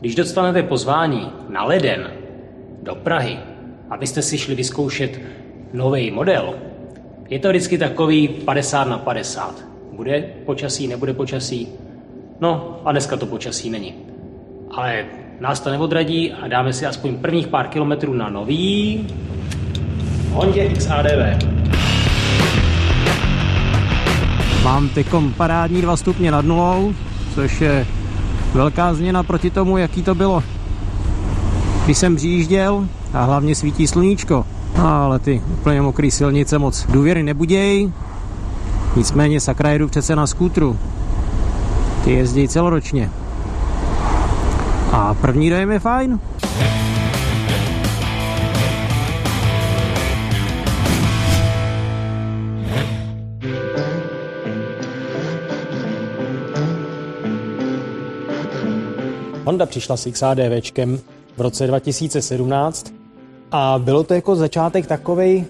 když dostanete pozvání na leden do Prahy, abyste si šli vyzkoušet nový model, je to vždycky takový 50 na 50. Bude počasí, nebude počasí? No a dneska to počasí není. Ale nás to neodradí a dáme si aspoň prvních pár kilometrů na nový Hondě XADV. Mám teďkom parádní 2 stupně nad nulou, což je velká změna proti tomu, jaký to bylo, když jsem přijížděl a hlavně svítí sluníčko. Ale ty úplně mokrý silnice moc důvěry nebuděj. Nicméně sakra jedu přece na skútru. Ty jezdí celoročně. A první dojem je fajn. Honda přišla s XADVčkem v roce 2017 a bylo to jako začátek takovej,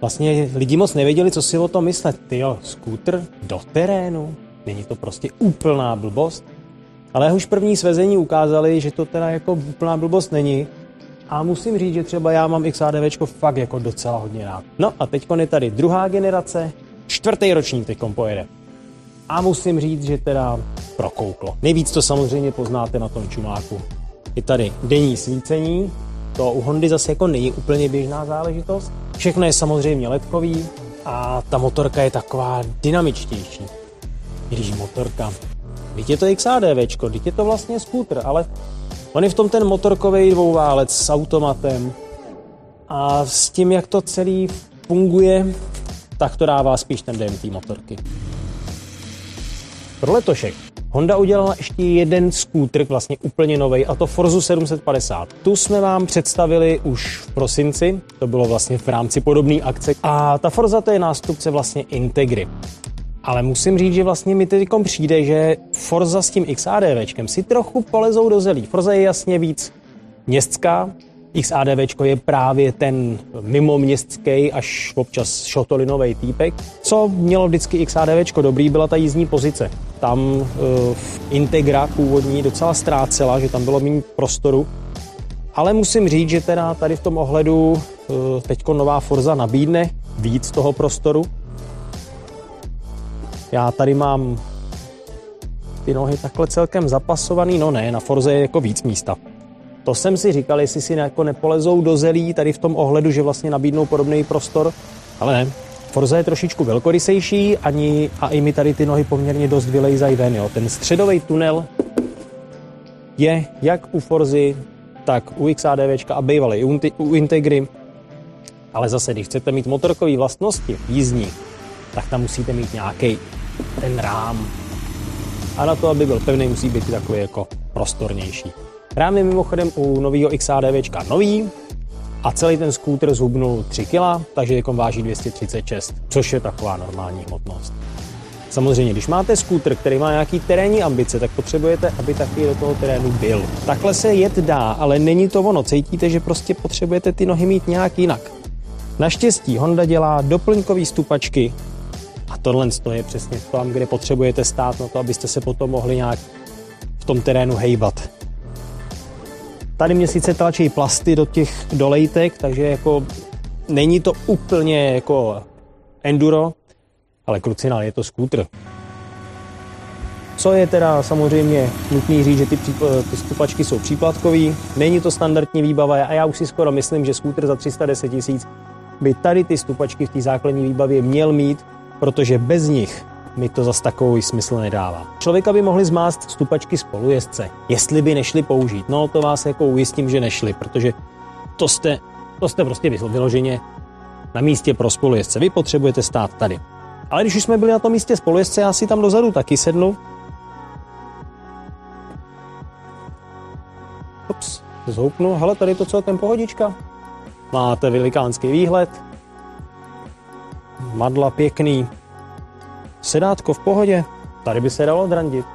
vlastně lidi moc nevěděli, co si o tom myslet. Ty jo, skútr do terénu, není to prostě úplná blbost. Ale už první svezení ukázali, že to teda jako úplná blbost není. A musím říct, že třeba já mám XADVčko fakt jako docela hodně rád. No a teď je tady druhá generace, čtvrtý ročník teď pojede. A musím říct, že teda prokouklo. Nejvíc to samozřejmě poznáte na tom čumáku. Je tady denní svícení, to u Hondy zase jako není úplně běžná záležitost. Všechno je samozřejmě ledkový a ta motorka je taková dynamičtější. Když motorka. Teď je to XADVčko, teď je to vlastně skútr, ale on je v tom ten motorkový dvouválec s automatem a s tím, jak to celý funguje, tak to dává spíš ten DMT motorky. Pro letošek Honda udělala ještě jeden skútr, vlastně úplně nový, a to Forzu 750. Tu jsme vám představili už v prosinci, to bylo vlastně v rámci podobné akce. A ta Forza to je nástupce vlastně Integry. Ale musím říct, že vlastně mi teď přijde, že Forza s tím XADVčkem si trochu polezou do zelí. Forza je jasně víc městská, XADV je právě ten mimoměstský až občas šotolinový týpek. Co mělo vždycky XADV dobrý, byla ta jízdní pozice. Tam uh, v Integra původní docela ztrácela, že tam bylo méně prostoru. Ale musím říct, že teda tady v tom ohledu uh, teďko nová Forza nabídne víc toho prostoru. Já tady mám ty nohy takhle celkem zapasovaný, no ne, na Forze je jako víc místa. To jsem si říkal, jestli si jako nepolezou do zelí tady v tom ohledu, že vlastně nabídnou podobný prostor, ale ne. Forza je trošičku velkorysejší ani, a i mi tady ty nohy poměrně dost vylejzají ven. Jo. Ten středový tunel je jak u Forzy, tak u XADVčka a bývalý u, u Integry. Ale zase, když chcete mít motorkové vlastnosti jízdní, tak tam musíte mít nějaký ten rám. A na to, aby byl pevný, musí být takový jako prostornější. Rám je mimochodem u nového XADVčka nový a celý ten skútr zhubnul 3 kg, takže jako váží 236, což je taková normální hmotnost. Samozřejmě, když máte skútr, který má nějaký terénní ambice, tak potřebujete, aby taky do toho terénu byl. Takhle se jet dá, ale není to ono. Cítíte, že prostě potřebujete ty nohy mít nějak jinak. Naštěstí Honda dělá doplňkové stupačky a tohle je přesně tam, kde potřebujete stát na to, abyste se potom mohli nějak v tom terénu hejbat. Tady mě sice tlačí plasty do těch dolejtek, takže jako není to úplně jako enduro, ale krucinál je to skútr. Co je teda samozřejmě nutný říct, že ty, ty stupačky jsou příplatkový, není to standardní výbava a já už si skoro myslím, že skútr za 310 tisíc by tady ty stupačky v té základní výbavě měl mít, protože bez nich mi to zas takový smysl nedává. Člověka by mohli zmást stupačky spolujezdce, jestli by nešli použít. No to vás jako ujistím, že nešli, protože to jste, to jste prostě vyloženě na místě pro spolujezdce. Vy potřebujete stát tady. Ale když už jsme byli na tom místě spolujezdce, já si tam dozadu taky sednu. Ups, zhoupnu. Hele, tady to celkem pohodička. Máte velikánský výhled. Madla pěkný, Sedátko v pohodě, tady by se dalo drandit.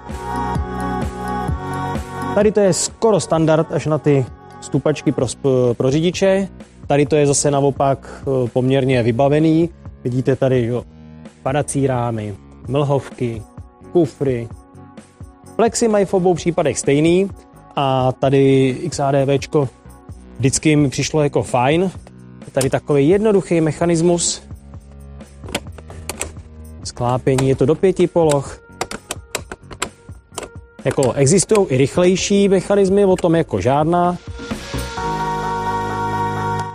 Tady to je skoro standard až na ty stupačky pro, pro řidiče. Tady to je zase naopak eh, poměrně vybavený. Vidíte tady jo, padací rámy, mlhovky, kufry. Plexy mají v obou případech stejný, a tady XADVčko vždycky mi přišlo jako fajn. Tady takový jednoduchý mechanismus sklápění, je to do pěti poloh. Jako existují i rychlejší mechanismy, o tom jako žádná.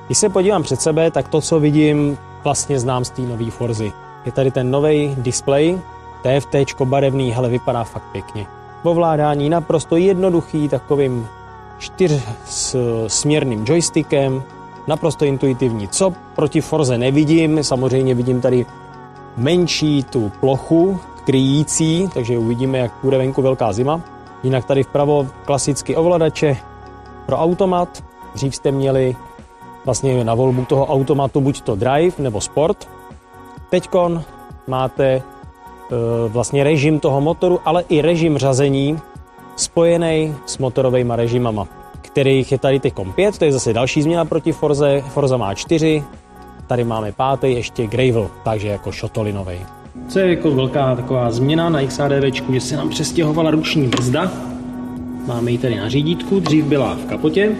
Když se podívám před sebe, tak to, co vidím, vlastně znám z té nové Forzy. Je tady ten nový display, TFT barevný, hele, vypadá fakt pěkně. Ovládání naprosto jednoduchý, takovým čtyř směrným joystickem, naprosto intuitivní. Co proti Forze nevidím, samozřejmě vidím tady menší tu plochu kryjící, takže uvidíme, jak bude venku velká zima. Jinak tady vpravo klasicky ovladače pro automat. Dřív jste měli vlastně na volbu toho automatu buď to drive nebo sport. Teďkon máte e, vlastně režim toho motoru, ale i režim řazení spojený s motorovými režimama, kterých je tady teď 5, to je zase další změna proti Forze. Forza má 4, tady máme pátý, ještě Gravel, takže jako šotolinový. Co je jako velká taková změna na XADV, že se nám přestěhovala ruční brzda. Máme ji tady na řídítku, dřív byla v kapotě,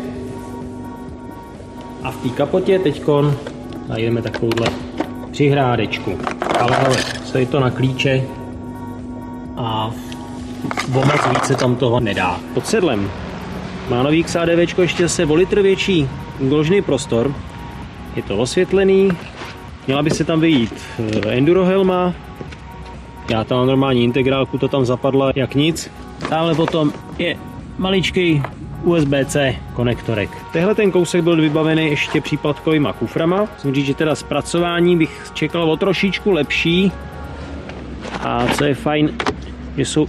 a v té kapotě teď najdeme takovouhle přihrádečku. Ale ale, stojí to na klíče a o moc více tam toho nedá. Pod sedlem má nový XADV ještě zase o litr větší úložný prostor. Je to osvětlený, měla by se tam vyjít eh, enduro helma, já tam mám normální integrálku, to tam zapadla jak nic. Dále potom je maličký USB-C konektorek. Tehle ten kousek byl vybavený ještě případkovýma kuframa. Musím říct, že teda zpracování bych čekal o trošičku lepší. A co je fajn, že jsou,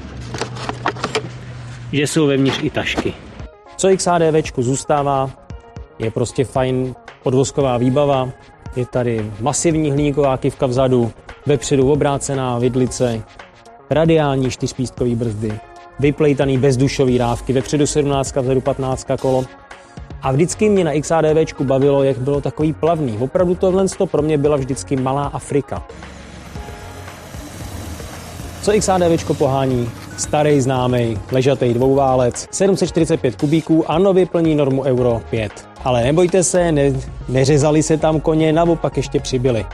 že jsou vevnitř i tašky. Co XADV zůstává, je prostě fajn podvozková výbava. Je tady masivní hliníková kivka vzadu, vepředu obrácená vidlice, radiální čtyřpístkový brzdy, vyplejtaný bezdušový rávky, vepředu 17, vzadu 15 kolo. A vždycky mě na XADV bavilo, jak bylo takový plavný. Opravdu tohle pro mě byla vždycky malá Afrika. Co XADV pohání? Starý známý, ležatý dvouválec, 745 kubíků a nově plní normu Euro 5. Ale nebojte se, ne, neřezali se tam koně, naopak ještě přibyli.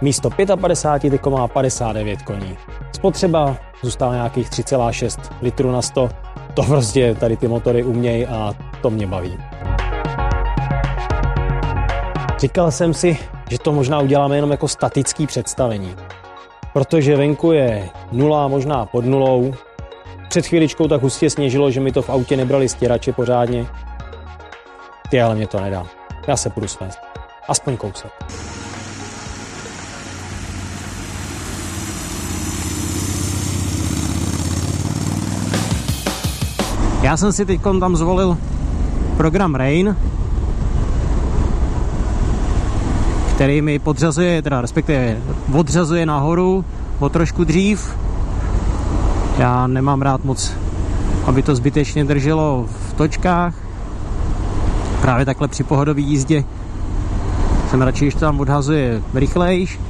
Místo 55 teď má 59 koní. Spotřeba zůstává nějakých 3,6 litrů na 100. To prostě tady ty motory umějí a to mě baví. Říkal jsem si, že to možná uděláme jenom jako statický představení. Protože venku je nula, možná pod nulou. Před chvíličkou tak hustě sněžilo, že mi to v autě nebrali stěrače pořádně. Ty ale mě to nedá. Já se půjdu svést. Aspoň kousek. Já jsem si teď tam zvolil program Rain, který mi podřazuje, teda respektive odřazuje nahoru o trošku dřív. Já nemám rád moc, aby to zbytečně drželo v točkách. Právě takhle při pohodové jízdě jsem radši, když to tam odhazuje rychlejš.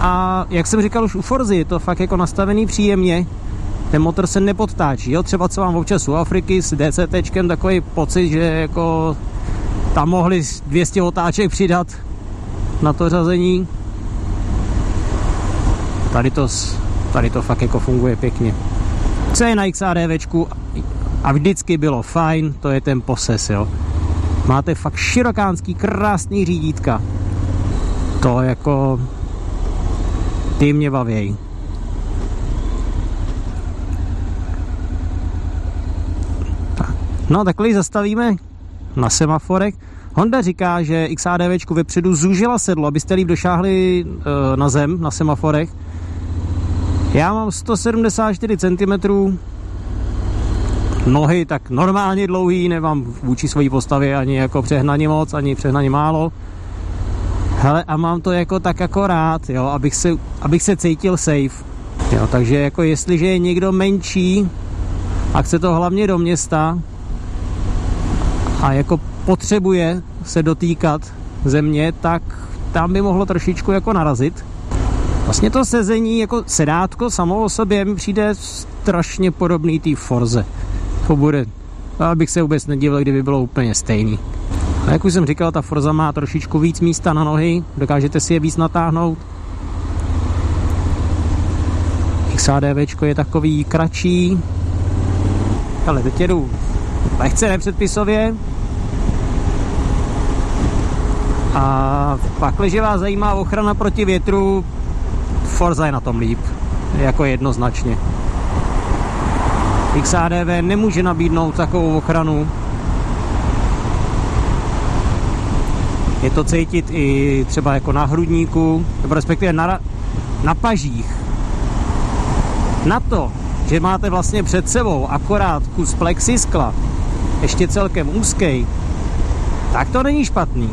A jak jsem říkal už u Forzy, je to fakt jako nastavený příjemně ten motor se nepodtáčí. Jo? Třeba co mám občas u Afriky s DCT takový pocit, že jako tam mohli 200 otáček přidat na to řazení. Tady to, tady to fakt jako funguje pěkně. Co je na XADVčku a vždycky bylo fajn, to je ten poses, jo. Máte fakt širokánský, krásný řídítka. To jako... Ty mě bavěj. No takhle zastavíme na semaforek. Honda říká, že XADV vepředu zúžila sedlo, abyste líp došáhli e, na zem, na semaforech. Já mám 174 cm nohy tak normálně dlouhý, nemám vůči své postavě ani jako přehnaně moc, ani přehnaně málo. Hele, a mám to jako tak jako rád, jo, abych se, abych se cítil safe. Jo, takže jako jestliže je někdo menší a chce to hlavně do města, a jako potřebuje se dotýkat země, tak tam by mohlo trošičku jako narazit. Vlastně to sezení jako sedátko samo o sobě mi přijde strašně podobný té Forze. To bude A bych se vůbec nedivil, kdyby bylo úplně stejný. A jak už jsem říkal, ta Forza má trošičku víc místa na nohy, dokážete si je víc natáhnout. XADV je takový kratší, ale teď jedu lehce nepředpisově. A pak, když vás zajímá ochrana proti větru, Forza je na tom líp, jako jednoznačně. XADV nemůže nabídnout takovou ochranu. Je to cítit i třeba jako na hrudníku, nebo respektive na, na pažích. Na to, že máte vlastně před sebou akorát kus plexiskla, ještě celkem úzký, tak to není špatný.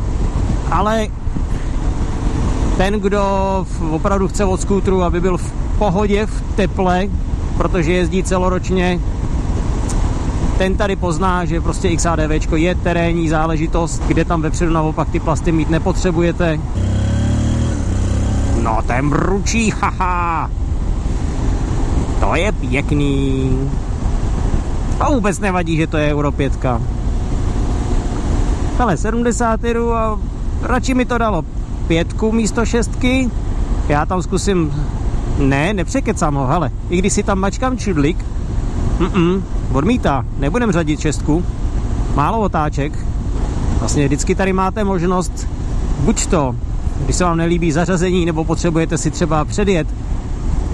Ale ten, kdo opravdu chce od skútru, aby byl v pohodě, v teple, protože jezdí celoročně, ten tady pozná, že prostě XADV je terénní záležitost, kde tam vepředu naopak ty plasty mít nepotřebujete. No ten bručí, haha! To je pěkný. A vůbec nevadí, že to je Euro 5. Ale 70 a radši mi to dalo pětku místo šestky. Já tam zkusím, ne, nepřekecám ho, hele, i když si tam mačkám čudlik, mm odmítá, nebudem řadit šestku, málo otáček. Vlastně vždycky tady máte možnost, buď to, když se vám nelíbí zařazení, nebo potřebujete si třeba předjet,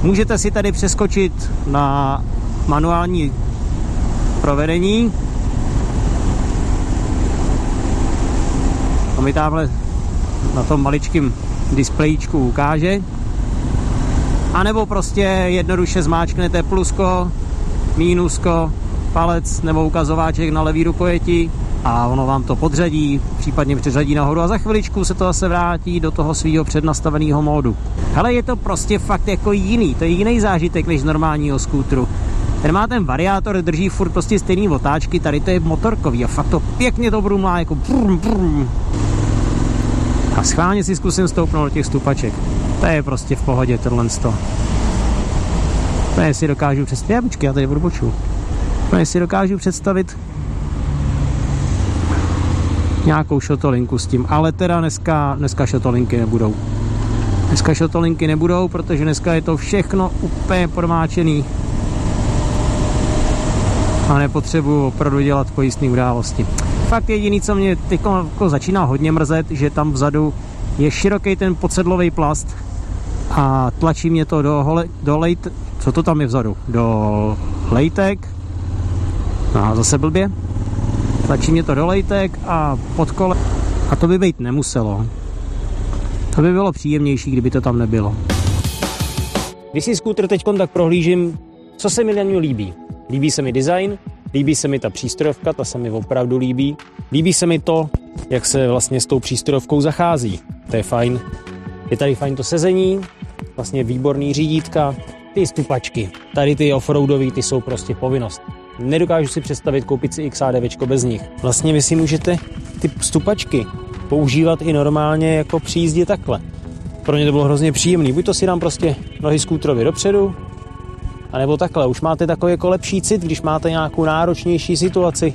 Můžete si tady přeskočit na manuální provedení. To mi tamhle na tom maličkým displejíčku ukáže. A nebo prostě jednoduše zmáčknete plusko, mínusko, palec nebo ukazováček na levý rukojeti a ono vám to podřadí, případně přiřadí nahoru a za chviličku se to zase vrátí do toho svého přednastaveného módu. Ale je to prostě fakt jako jiný, to je jiný zážitek než normálního skútru. Ten má ten variátor, drží furt prostě stejný otáčky, tady to je motorkový a fakt to pěkně to brumlá jako brum, brum. A schválně si zkusím stoupnout do těch stupaček. To je prostě v pohodě tohle sto. To si dokážu představit, já počkej, já tady budu poču. To si dokážu představit nějakou šotolinku s tím, ale teda dneska, dneska šotolinky nebudou. Dneska šotolinky nebudou, protože dneska je to všechno úplně podmáčený a nepotřebuju opravdu dělat pojistné události. Fakt jediný, co mě teď jako začíná hodně mrzet, že tam vzadu je široký ten podsedlový plast a tlačí mě to do, hole, do lejt, co to tam je vzadu? Do lejtek, no a zase blbě, tlačí mě to do lejtek a pod kole. A to by být nemuselo. To by bylo příjemnější, kdyby to tam nebylo. Když si skútr teď tak prohlížím, co se mi na něj líbí. Líbí se mi design, líbí se mi ta přístrojovka, ta se mi opravdu líbí. Líbí se mi to, jak se vlastně s tou přístrojovkou zachází. To je fajn. Je tady fajn to sezení, vlastně výborný řídítka, ty stupačky. Tady ty offroadový, ty jsou prostě povinnost. Nedokážu si představit koupit si XADV bez nich. Vlastně vy si můžete ty stupačky používat i normálně jako při jízdě takhle. Pro ně to bylo hrozně příjemný. Buď to si dám prostě nohy skútrově dopředu, anebo takhle. Už máte takový jako lepší cit, když máte nějakou náročnější situaci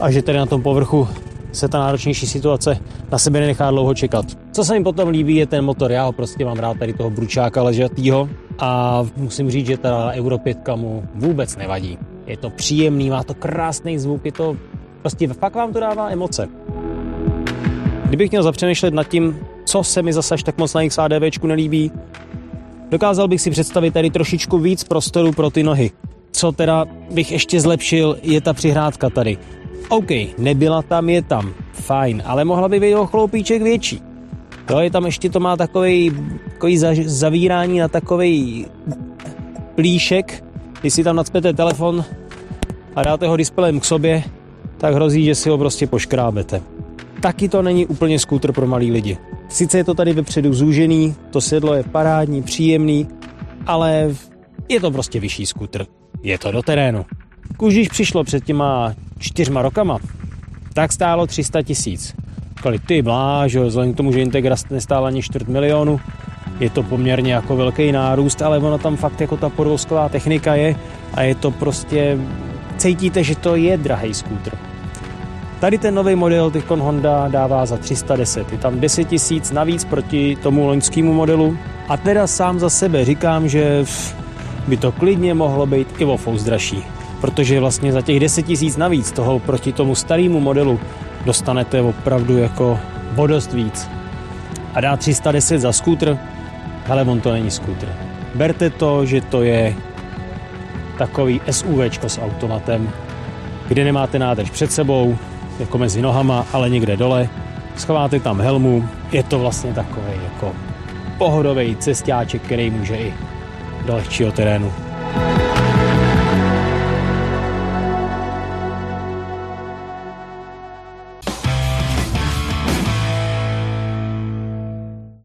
a že tady na tom povrchu se ta náročnější situace na sebe nenechá dlouho čekat. Co se mi potom líbí, je ten motor. Já ho prostě mám rád tady toho bručáka ležatýho a musím říct, že ta Euro 5 mu vůbec nevadí. Je to příjemný, má to krásný zvuk, je to prostě fakt vám to dává emoce. Kdybych měl zapřemýšlet nad tím, co se mi zase tak moc na XADVčku nelíbí, dokázal bych si představit tady trošičku víc prostoru pro ty nohy. Co teda bych ještě zlepšil, je ta přihrádka tady. OK, nebyla tam, je tam, fajn, ale mohla by být o chloupíček větší. Jo, je tam ještě to má takový, takový zavírání na takový plíšek, když si tam nadspete telefon a dáte ho displejem k sobě, tak hrozí, že si ho prostě poškrábete. Taky to není úplně skútr pro malý lidi. Sice je to tady vepředu zúžený, to sedlo je parádní, příjemný, ale je to prostě vyšší skútr. Je to do terénu. Už když přišlo před těma čtyřma rokama, tak stálo 300 tisíc. Říkali, ty bláž, vzhledem k tomu, že Integra nestála ani čtvrt milionu, je to poměrně jako velký nárůst, ale ona tam fakt jako ta podvozková technika je a je to prostě cítíte, že to je drahý skútr. Tady ten nový model Tikon Honda dává za 310. Je tam 10 tisíc navíc proti tomu loňskému modelu. A teda sám za sebe říkám, že by to klidně mohlo být i o dražší. Protože vlastně za těch 10 tisíc navíc toho proti tomu starému modelu dostanete opravdu jako vodost víc. A dá 310 za skútr, ale on to není skútr. Berte to, že to je takový SUVčko s automatem, kde nemáte nádrž před sebou, jako mezi nohama, ale někde dole. Schováte tam helmu, je to vlastně takový jako pohodový cestáček, který může i do lehčího terénu.